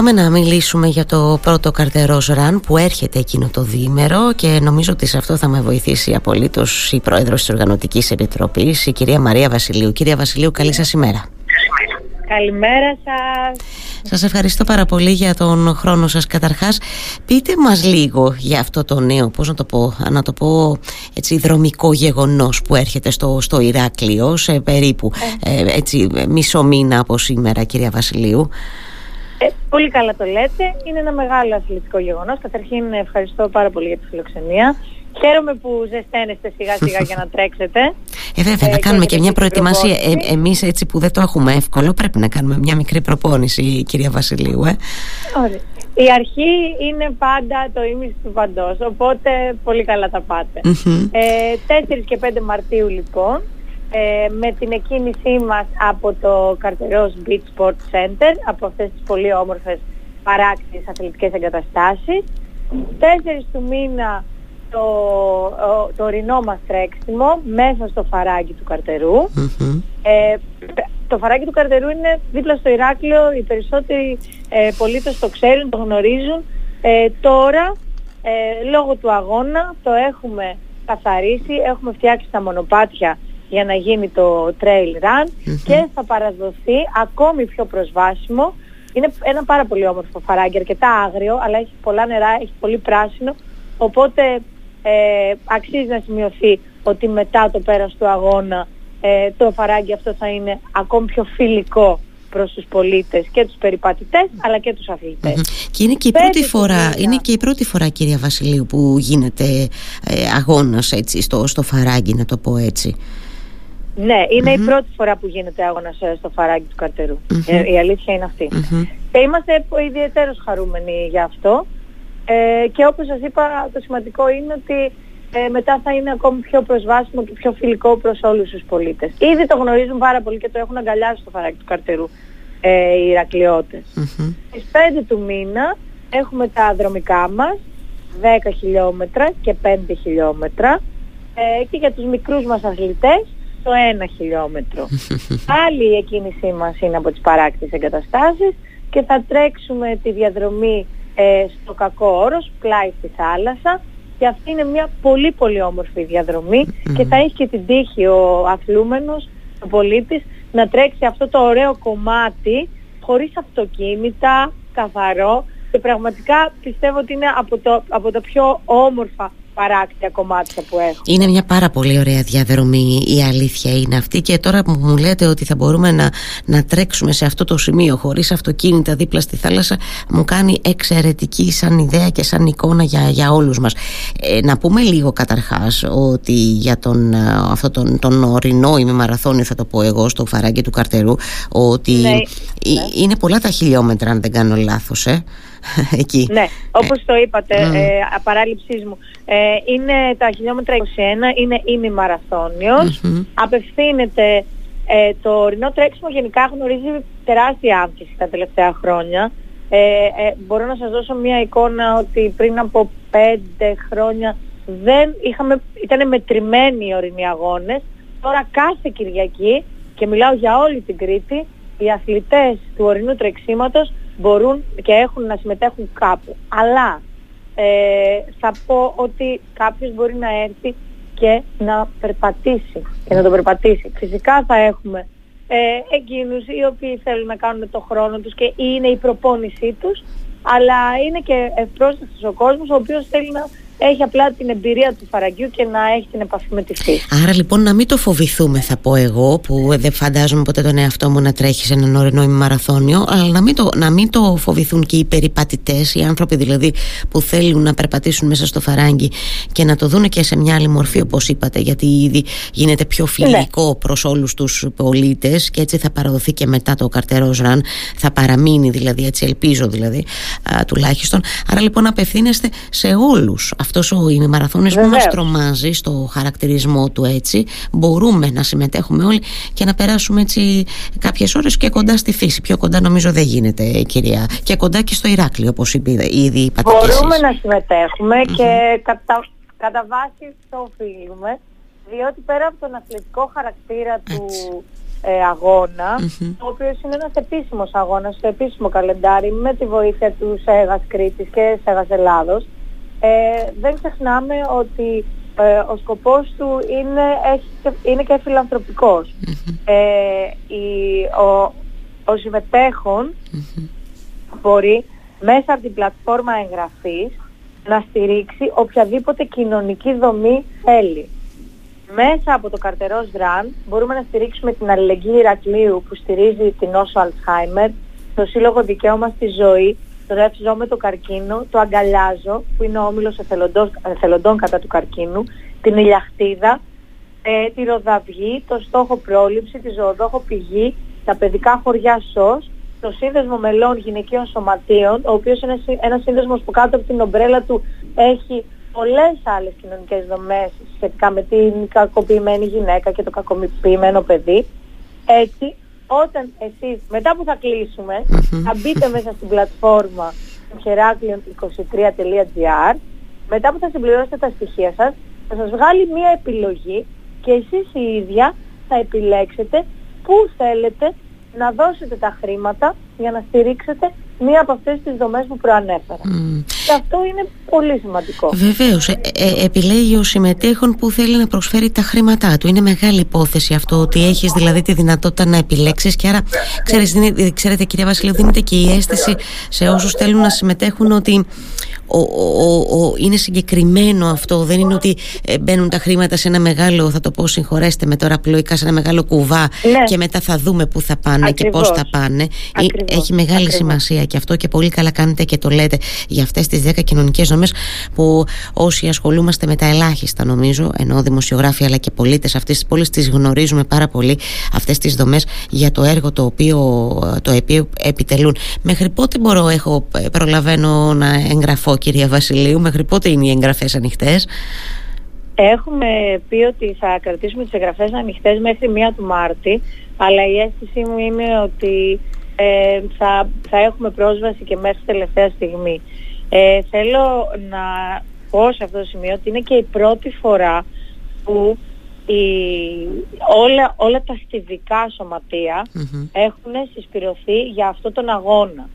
Πάμε να μιλήσουμε για το πρώτο καρτερός ραν που έρχεται εκείνο το διήμερο και νομίζω ότι σε αυτό θα με βοηθήσει απολύτως η πρόεδρος της Οργανωτικής Επιτροπής, η κυρία Μαρία Βασιλείου. Κυρία Βασιλείου, καλή σας ημέρα. Καλημέρα σας. Σας ευχαριστώ πάρα πολύ για τον χρόνο σας καταρχάς. Πείτε μας λίγο για αυτό το νέο, πώς να το πω, να το πω έτσι δρομικό γεγονός που έρχεται στο, στο Ηράκλειο σε περίπου ε. ε έτσι, μισό μήνα από σήμερα κυρία Βασιλείου. Ε, πολύ καλά το λέτε. Είναι ένα μεγάλο αθλητικό γεγονός. Καταρχήν ευχαριστώ πάρα πολύ για τη φιλοξενία. Χαίρομαι που ζεσταίνεστε σιγά σιγά για να τρέξετε. Ε, βέβαια, ε, να κάνουμε και, μια προετοιμασία. Ε, Εμείς έτσι που δεν το έχουμε εύκολο, πρέπει να κάνουμε μια μικρή προπόνηση, κυρία Βασιλείου. Ε. Ωραία. Η αρχή είναι πάντα το ίμιση του παντός, οπότε πολύ καλά τα πάτε. ε, 4 και 5 Μαρτίου λοιπόν, ε, με την εκκίνησή μας από το Καρτερός Beach Sport Center, από αυτές τις πολύ όμορφες παράκτης αθλητικές εγκαταστάσεις. 4 του μήνα το, το ορεινό μας τρέξιμο μέσα στο φαράγγι του καρτερου Ε, το φαράγγι του Καρτερού είναι δίπλα στο Ηράκλειο, οι περισσότεροι ε, πολίτες το ξέρουν, το γνωρίζουν. Ε, τώρα, ε, λόγω του αγώνα, το έχουμε καθαρίσει, έχουμε φτιάξει τα μονοπάτια για να γίνει το trail run και θα παραδοθεί ακόμη πιο προσβάσιμο. Είναι ένα πάρα πολύ όμορφο φαράγγι, αρκετά άγριο, αλλά έχει πολλά νερά, έχει πολύ πράσινο, οπότε ε, αξίζει να σημειωθεί ότι μετά το πέρας του αγώνα ε, το φαράγγι αυτό θα είναι ακόμη πιο φιλικό προς τους πολίτες και τους περιπατητές αλλά και τους αθλητες Και είναι και, η πρώτη φορά, είναι και η πρώτη φορά κυρία Βασιλείου που γίνεται ε, αγώνας έτσι, στο, στο φαράγγι να το πω έτσι. Ναι, η πρώτη φορά που γίνεται αγώνας ε, στο φαράγγι του καρτερου ε, η αλήθεια είναι αυτή. Και είμαστε ιδιαίτερως χαρούμενοι γι' αυτό. Ε, και όπως σας είπα το σημαντικό είναι ότι ε, μετά θα είναι ακόμη πιο προσβάσιμο και πιο φιλικό προς όλους τους πολίτες. Ήδη το γνωρίζουν πάρα πολύ και το έχουν αγκαλιάσει στο φαράκι του καρτερού ε, οι Ηρακλειώτες. Mm-hmm. Στις 5 του μήνα έχουμε τα δρομικά μας, 10 χιλιόμετρα και 5 χιλιόμετρα ε, και για τους μικρούς μας αθλητές το 1 χιλιόμετρο. Άλλη η εκκίνησή μας είναι από τις παράκτης εγκαταστάσεις και θα τρέξουμε τη διαδρομή ε, στο κακό όρος, πλάι στη θάλασσα και αυτή είναι μια πολύ πολύ όμορφη και θα έχει και την τύχη ο αθλούμενος, ο πολίτης, να τρέξει αυτό το ωραίο κομμάτι χωρίς αυτοκίνητα, καθαρό και πραγματικά πιστεύω ότι είναι από, το, από τα πιο όμορφα παράκτια κομμάτια που έχω. Είναι μια πάρα πολύ ωραία διαδρομή η αλήθεια είναι αυτή και τώρα που μου λέτε ότι θα μπορούμε να, να τρέξουμε σε αυτό το σημείο χωρίς αυτοκίνητα δίπλα στη θάλασσα μου κάνει εξαιρετική σαν ιδέα και σαν εικόνα για, για όλους μας. Ε, να πούμε λίγο καταρχάς ότι για τον, ε, αυτό τον, τον ορεινό ημιμαραθώνιο θα το πω εγώ στο φαράγγι του Καρτερού ότι ναι, ναι. είναι πολλά τα χιλιόμετρα αν δεν κάνω λάθος ε. εκεί. Ναι, όπως το είπατε, mm. ε, απαράληψής μου, ε, είναι τα χιλιόμετρα 21, είναι ημιμαραθώνιος, mm-hmm. απευθύνεται ε, το ορεινό τρέξιμο γενικά γνωρίζει τεράστια αύξηση τα τελευταία χρόνια. Ε, ε, μπορώ να σας δώσω μια εικόνα ότι πριν από πέντε χρόνια δεν είχαμε, ήταν μετρημένοι οι ορεινοί αγώνες. Τώρα κάθε Κυριακή, και μιλάω για όλη την Κρήτη, οι αθλητές του ορεινού τρεξίματος μπορούν και έχουν να συμμετέχουν κάπου. Αλλά ε, θα πω ότι κάποιος μπορεί να έρθει και να περπατήσει και να το περπατήσει. Φυσικά θα έχουμε ε, εκείνους οι οποίοι θέλουν να κάνουν το χρόνο τους και είναι η προπόνησή τους, αλλά είναι και ευπρόσδεκτος ο κόσμος ο οποίος θέλει να έχει απλά την εμπειρία του φαραγγιού και να έχει την επαφή με τη φύση. Άρα λοιπόν να μην το φοβηθούμε θα πω εγώ που δεν φαντάζομαι ποτέ τον εαυτό μου να τρέχει σε έναν ορεινό μαραθώνιο αλλά να μην, το, να μην το φοβηθούν και οι περιπατητές, οι άνθρωποι δηλαδή που θέλουν να περπατήσουν μέσα στο φαράγγι και να το δουν και σε μια άλλη μορφή όπως είπατε γιατί ήδη γίνεται πιο ναι. φιλικό ναι. προς όλους τους πολίτες και έτσι θα παραδοθεί και μετά το καρτερός ραν θα παραμείνει δηλαδή έτσι ελπίζω δηλαδή α, τουλάχιστον άρα λοιπόν απευθύνεστε σε όλους αυτός ο ημιμαραθώνιος που μας τρομάζει στο χαρακτηρισμό του έτσι μπορούμε να συμμετέχουμε όλοι και να περάσουμε έτσι κάποιες ώρες και κοντά στη φύση. Πιο κοντά νομίζω δεν γίνεται κυρία. Και κοντά και στο Ηράκλειο όπως είπε ήδη είπατε Μπορούμε να συμμετέχουμε και κατά, κατά βάση το οφείλουμε διότι πέρα από τον αθλητικό χαρακτήρα του, ε, αγώνα, ο οποίος είναι ένας επίσημος αγώνας, στο επίσημο καλεντάρι, με τη βοήθεια του ΣΕΓΑΣ Κρήτης και ΣΕΓΑΣ Ελλάδος. Ε, δεν ξεχνάμε ότι ε, ο σκοπός του είναι, έχει, είναι και φιλανθρωπικος Ε, η, ο, ο συμμετέχον μπορεί μέσα από την πλατφόρμα εγγραφής να στηρίξει οποιαδήποτε κοινωνική δομή θέλει. Μέσα από το καρτερός Ραν μπορούμε να στηρίξουμε την αλληλεγγύη Ηρακλείου που στηρίζει την νόσο Αλτσχάιμερ, το Σύλλογο Δικαίωμα στη Ζωή, το Ρεύσιζό με το καρκίνο, το Αγκαλιάζω που είναι ο όμιλος εθελοντών, εθελοντών κατά του καρκίνου, την Ηλιαχτίδα, ε, τη Ροδαυγή, το Στόχο Πρόληψη, τη Ζωοδόχο Πηγή, τα παιδικά χωριά ΣΟΣ, το Σύνδεσμο Μελών Γυναικείων Σωματείων, ο οποίος είναι ένας σύνδεσμος που κάτω από την ομπρέλα του έχει πολλές άλλες κοινωνικές δομές σχετικά με την κακοποιημένη γυναίκα και το κακοποιημένο παιδί. Έτσι, όταν εσείς, μετά που θα κλείσουμε, θα μπείτε μέσα στην πλατφόρμα heraklon23.gr, μετά που θα συμπληρώσετε τα στοιχεία σας, θα σας βγάλει μία επιλογή και εσείς οι ίδια θα επιλέξετε πού θέλετε να δώσετε τα χρήματα για να στηρίξετε μία από αυτές τις δομές που προανέφερα. Και αυτό είναι πολύ σημαντικό. Βεβαίως. Ε, ε, επιλέγει ο συμμετέχον που θέλει να προσφέρει τα χρήματά του. Είναι μεγάλη υπόθεση αυτό ότι έχεις δηλαδή τη δυνατότητα να επιλέξεις και άρα ξέρεις, ξέρετε κυρία Βασιλείου δίνεται και η αίσθηση σε όσους θέλουν να συμμετέχουν ότι ο, ο, ο, είναι συγκεκριμένο αυτό. Δεν είναι ότι ε, μπαίνουν τα χρήματα σε ένα μεγάλο, θα το πω, συγχωρέστε με τώρα απλοϊκά, σε ένα μεγάλο κουβά ναι. και μετά θα δούμε πού θα πάνε και πώς θα πάνε. Ε, έχει μεγάλη σημασία και αυτό και πολύ καλά κάνετε και το λέτε για αυτές τις 10 κοινωνικές δομέ που όσοι ασχολούμαστε με τα ελάχιστα, νομίζω, ενώ δημοσιογράφοι αλλά και πολίτες αυτής της πόλης τις γνωρίζουμε πάρα πολύ αυτές τις δομές για το έργο το οποίο, το οποίο επιτελούν. Μέχρι πότε μπορώ, έχω, ε, προλαβαίνω να εγγραφώ κυρία Βασιλείου, μέχρι πότε είναι οι εγγραφές ανοιχτές; Έχουμε πει ότι θα κρατήσουμε τις εγγραφές ανοιχτές μέχρι μία του Μάρτη, αλλά η αίσθησή μου είναι ότι ε, θα, θα έχουμε πρόσβαση και μέχρι τελευταία στιγμή. Ε, θέλω να πω σε αυτό το σημείο ότι είναι και η πρώτη φορά που η, όλα, όλα τα στιβικά έχουν συσπηρωθεί για αυτό τον αγώνα.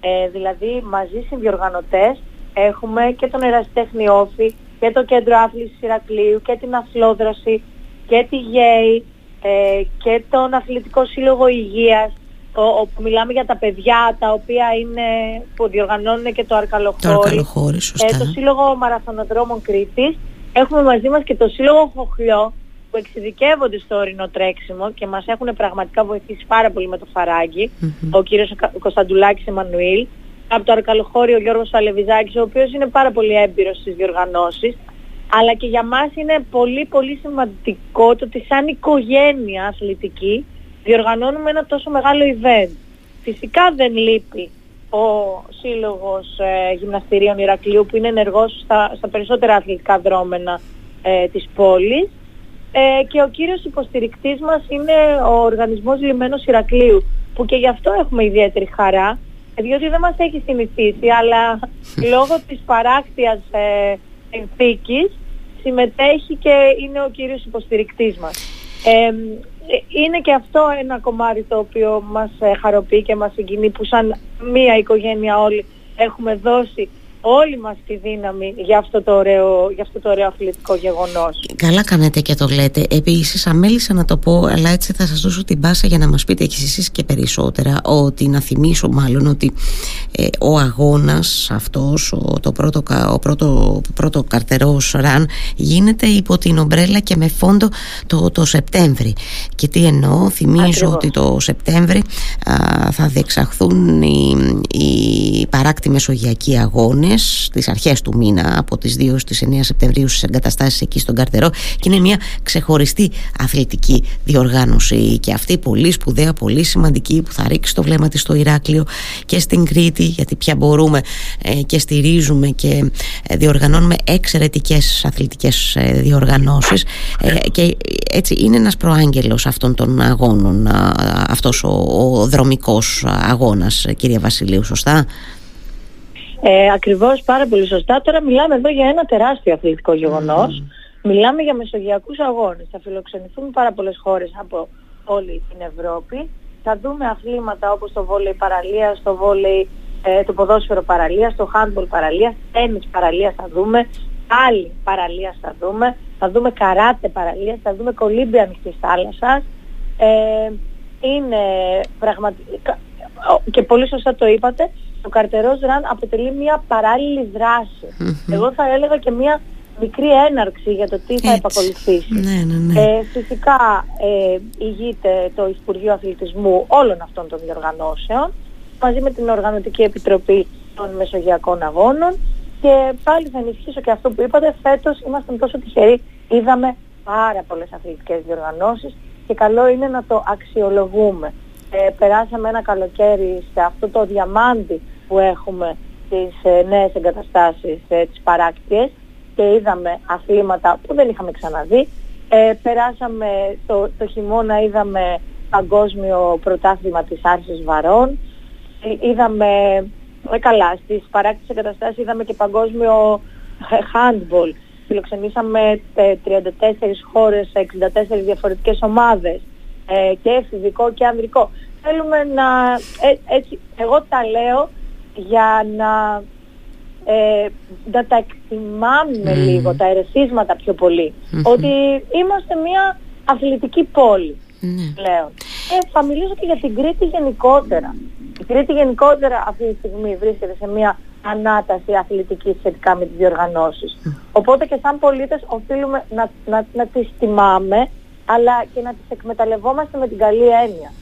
Ε, δηλαδή μαζί συνδιοργανωτές έχουμε και τον Ερασιτέχνη Όφη και το Κέντρο Άθλησης Ηρακλείου και την Αθλόδραση και τη ΓΕΙ ε, και τον Αθλητικό Σύλλογο Υγείας όπου μιλάμε για τα παιδιά τα οποία είναι, που διοργανώνουν και το Αρκαλοχώρι, το, ε, το Σύλλογο Μαραθωνοδρόμων Κρήτης. Έχουμε μαζί μας και το Σύλλογο Χοχλιό που εξειδικεύονται στο ορεινό τρέξιμο και μας έχουν πραγματικά βοηθήσει πάρα πολύ με το φαραγγι ο κύριος Κωνσταντουλάκης Εμμανουήλ από το Αρκαλοχώριο ο Γιώργος Αλεβιζάκης, ο οποίος είναι πάρα πολύ έμπειρος στις διοργανώσεις, αλλά και για μας είναι πολύ πολύ σημαντικό το ότι σαν οικογένεια αθλητική διοργανώνουμε ένα τόσο μεγάλο event. Φυσικά δεν λείπει ο Σύλλογος ε, Γυμναστηρίων Ηρακλείου που είναι ενεργός στα, στα περισσότερα αθλητικά δρόμενα ε, της πόλης ε, και ο κύριος υποστηρικτής μας είναι ο Οργανισμός Λιμένος Ηρακλείου που και γι' αυτό έχουμε ιδιαίτερη χαρά διότι δεν μας έχει συνηθίσει, αλλά λόγω της παράκτιας ε, συνθήκης συμμετέχει και είναι ο κύριος υποστηρικτής μας. Ε, είναι και αυτό ένα κομμάτι το οποίο μας ε, χαροποιεί και μας συγκινεί που σαν μία οικογένεια όλοι έχουμε δώσει όλοι μας τη δύναμη για αυτό το ωραίο, για αυτό το ωραίο αθλητικό γεγονός. Καλά κάνετε και το λέτε. Επίσης αμέλησα να το πω, αλλά έτσι θα σας δώσω την πάσα για να μας πείτε και εσείς και περισσότερα, ότι να θυμίσω μάλλον ότι ε, ο αγώνας αυτός, ο, το πρώτο, ο πρώτο, πρώτο καρτερός ραν, γίνεται υπό την ομπρέλα και με φόντο το, το Σεπτέμβρη. Και τι εννοώ, θυμίζω ότι το Σεπτέμβρη θα διεξαχθούν οι, οι παράκτη μεσογειακοί αγώνες στις αρχές του μήνα από τις 2 στις 9 Σεπτεμβρίου στις εγκαταστάσεις εκεί στον Καρτερό. Και είναι μια ξεχωριστή αθλητική διοργάνωση. Και αυτή πολύ σπουδαία, πολύ σημαντική που θα ρίξει το βλέμμα της στο Ηράκλειο και στην Κρήτη γιατί πια μπορούμε ε, και στηρίζουμε και ε, διοργανώνουμε εξαιρετικές αθλητικές ε, διοργανώσεις. Και έτσι είναι ένας προάγγελος αυτών των αγώνων αυτός ο, ο δρομικός αγώνας κυρία Βασιλείου σωστά; Ε, ακριβώς πάρα πολύ σωστά. Τώρα μιλάμε εδώ για ένα τεράστιο αθλητικό γεγονός. Μιλάμε για μεσογειακούς αγώνες. Θα φιλοξενηθούν πάρα πολλές χώρες από όλη την Ευρώπη. Θα δούμε αθλήματα όπως το βόλεϊ παραλίας, το βόλεϊ, ε, το ποδόσφαιρο παραλίας, το handball παραλίας, τέννις παραλίας θα δούμε, άλλη παραλίας θα δούμε, θα δούμε καράτε παραλίας, θα δούμε κολύμπια ανοιχτής θάλασσας. Ε, είναι πραγματικά, και πολύ σωστά το είπατε, το καρτερός ραν αποτελεί μια παράλληλη Εγώ θα έλεγα και μια μικρή έναρξη για το τι θα επακολουθήσει. Ναι, ναι, ναι. Ε, φυσικά ε, ηγείται το Υπουργείο Αθλητισμού όλων αυτών των διοργανώσεων μαζί με την Οργανωτική Επιτροπή των Μεσογειακών Αγώνων και πάλι θα ενισχύσω και αυτό που είπατε, φέτος ήμασταν τόσο τυχεροί, είδαμε πάρα πολλές αθλητικές διοργανώσεις και καλό είναι να το αξιολογούμε. Ε, περάσαμε ένα καλοκαίρι σε αυτό το διαμάντι που έχουμε τις ε, νέες εγκαταστάσεις, ε, τις παράκτιες και είδαμε αθλήματα που δεν είχαμε ξαναδεί. Ε, περάσαμε το, το χειμώνα, είδαμε παγκόσμιο πρωτάθλημα της Άρσης Βαρών. Ε, είδαμε, ε, καλά, στις παράκτης εγκαταστάσεις είδαμε και παγκόσμιο handball. Φιλοξενήσαμε 34 χώρες, 64 διαφορετικές ομάδες ε, και εφηβικό και ανδρικό. Θέλουμε να, ε, έτσι, εγώ τα λέω για να ε, να τα εκτιμάμε λίγο, τα ερεθίσματα πιο πολυ Ότι είμαστε μια αθλητική πόλη mm. πλέον. Και θα μιλήσω και για την Κρήτη γενικότερα. Η Κρήτη γενικότερα αυτή τη στιγμή βρίσκεται σε μια ανάταση αθλητική σχετικά με τις διοργανώσεις. Οπότε και σαν πολίτες οφείλουμε να, να, να τις τιμάμε αλλά και να τις εκμεταλλευόμαστε με την καλή έννοια,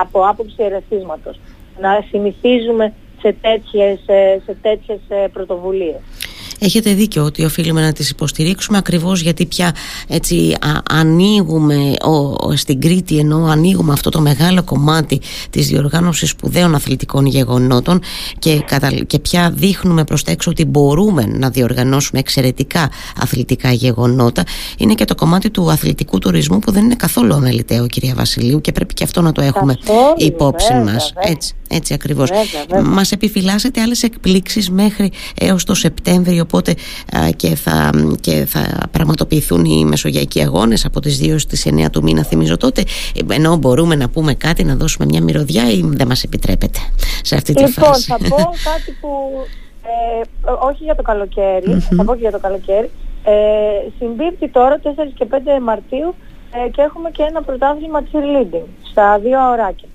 από άποψη ερεθίσματος. Να συνηθίζουμε σε τέτοιες, ε, σε τέτοιες ε, πρωτοβουλίες. Έχετε δίκιο ότι οφείλουμε να τις υποστηρίξουμε ακριβώς γιατί πια έτσι ανοίγουμε ο, στην Κρήτη ενώ ανοίγουμε αυτό το μεγάλο κομμάτι της διοργάνωσης σπουδαίων αθλητικών γεγονότων και, και πια δείχνουμε προς τα έξω ότι μπορούμε να διοργανώσουμε εξαιρετικά αθλητικά γεγονότα είναι και το κομμάτι του αθλητικού τουρισμού που δεν είναι καθόλου αμεληταίο κυρία Βασιλείου και πρέπει και αυτό να το έχουμε υπόψη μας. Έτσι, έτσι ακριβώς. Μας επιφυλάσσετε άλλες εκπλήξεις μέχρι έως το Σεπτέμβριο οπότε και θα, και θα πραγματοποιηθούν οι Μεσογειακοί Αγώνες από τις 2 στις 9 του μήνα θυμίζω τότε ενώ μπορούμε να πούμε κάτι να δώσουμε μια μυρωδιά ή δεν μας επιτρέπετε σε αυτή τη λοιπόν, φάση Λοιπόν θα πω κάτι που ε, όχι για το καλοκαιρι θα πω και για το καλοκαίρι ε, συμπίπτει τώρα 4 και 5 Μαρτίου ε, και έχουμε και ένα πρωτάθλημα cheerleading στα δύο ωράκια.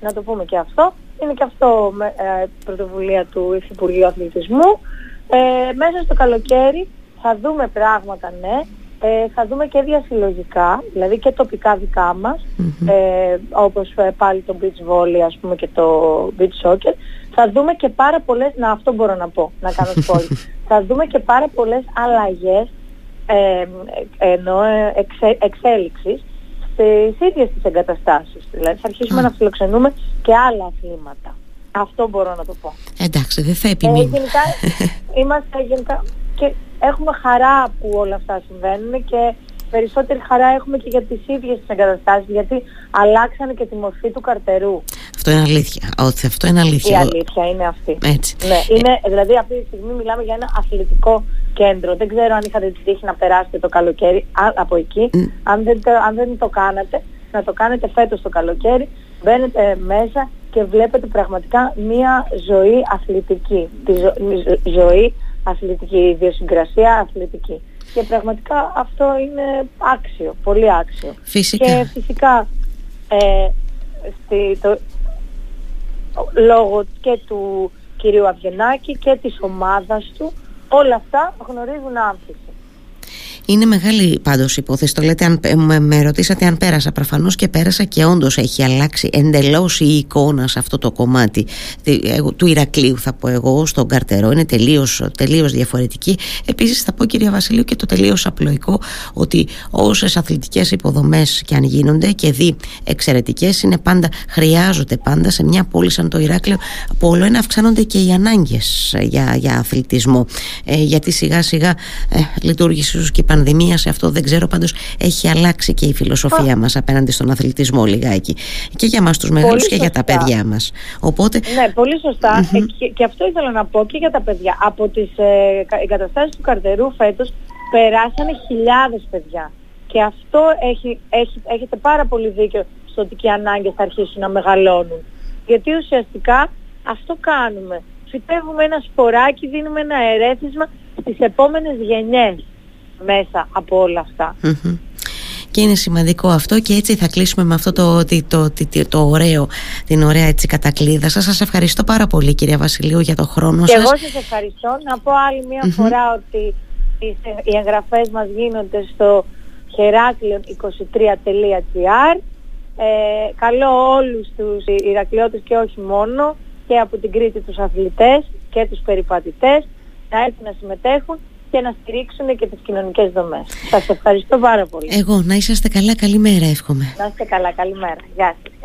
Να το πούμε και αυτό. Είναι και αυτό ε, πρωτοβουλία του Υφυπουργείου Αθλητισμού. Ε, μέσα στο καλοκαίρι θα δούμε πράγματα, ναι. Ε, θα δούμε και διασυλλογικά, δηλαδή και τοπικά δικά μας, ε, όπως ε, πάλι το beach volley ας πούμε και το beach soccer. Θα δούμε και πάρα πολλές, να αυτό μπορώ να πω, να κάνω spoil. θα δούμε και πάρα πολλές αλλαγές ε, ενώ ε, εξε, εξέλιξης στις ίδιες τις εγκαταστάσεις. Δηλαδή θα αρχίσουμε να φιλοξενούμε και άλλα αθλήματα. Αυτό μπορώ να το πω. Εντάξει, δεν θα επιμείνω. Ε, γενικά, είμαστε γενικά και έχουμε χαρά που όλα αυτά συμβαίνουν και περισσότερη χαρά έχουμε και για τις ίδιες τις εγκαταστάσεις γιατί αλλάξανε και τη μορφή του καρτερού. Αυτό είναι αλήθεια. Ότι αυτό είναι αλήθεια. Η αλήθεια είναι αυτή. Έτσι. Ναι, είναι, δηλαδή αυτή τη στιγμή μιλάμε για ένα αθλητικό κέντρο. Δεν ξέρω αν είχατε τη τύχη να περάσετε το καλοκαίρι από εκεί. Αν, δεν, αν δεν το κάνατε, να το κάνετε φέτος το καλοκαίρι. Μπαίνετε μέσα και βλέπετε πραγματικά μία ζωή αθλητική. Τη ζωή αθλητική, ιδιοσυγκρασία αθλητική. Και πραγματικά αυτό είναι άξιο, πολύ άξιο. Φυσικά. Και φυσικά ε, στη, το, λόγω και του κυρίου Αυγενάκη και της ομάδας του όλα αυτά γνωρίζουν άμφιση. Είναι μεγάλη πάντως υπόθεση. Το λέτε, αν, με, με ρωτήσατε αν πέρασα. Προφανώς και πέρασα και όντως έχει αλλάξει εντελώς η εικόνα σε αυτό το κομμάτι του Ηρακλείου, θα πω εγώ, στον Καρτερό. Είναι τελείως τελείως διαφορετική. Επίσης, θα πω, κυρία Βασιλείου, και το τελείως απλοϊκό ότι όσες αθλητικές υποδομές και αν γίνονται και δει εξαιρετικές, είναι πάντα, χρειάζονται πάντα σε μια πόλη σαν το Ηράκλειο που όλο ένα αυξάνονται και οι ανάγκες για, για αθλητισμό. Ε, γιατί σιγά σιγά ε, λειτουργήσε και η πανδημία σε αυτό δεν ξέρω πάντως έχει αλλάξει και η φιλοσοφία μας απέναντι στον αθλητισμό λιγάκι. Και για μας τους μεγάλους και για τα παιδιά μας. Οπότε... Ναι, πολύ ε, και, αυτό ήθελα να πω και για τα παιδιά. Από τις ε, εγκαταστάσεις του Καρτερού φέτος περάσανε χιλιάδες παιδιά. Και αυτό έχει, έχει, έχετε πάρα πολύ δίκιο ότι και οι ανάγκες θα αρχίσουν να μεγαλώνουν. Γιατί ουσιαστικά αυτό κάνουμε. Φυτεύουμε ένα σποράκι, δίνουμε ένα ερέθισμα στις επόμενες γενιές μέσα από όλα Και είναι σημαντικό αυτό και έτσι θα κλείσουμε με αυτό το, το, το, το ωραίο, την ωραία έτσι κατακλείδα σας. Σας ευχαριστώ πάρα πολύ κυρία Βασιλείου για το χρόνο και σας. εγώ σας ευχαριστώ. Να πω άλλη μια φορά ότι οι εγγραφές μας γίνονται στο heraklon23.gr ε, Καλώ όλους τους Ηρακλειώτες και όχι μόνο και από την Κρήτη τους αθλητές και τους περιπατητές να έρθουν να συμμετέχουν και να στηρίξουν και τις κοινωνικές δομές. Σας ευχαριστώ πάρα πολύ. Εγώ, να είσαστε καλά, καλημέρα εύχομαι. Να είστε καλά, καλημέρα. Γεια σας.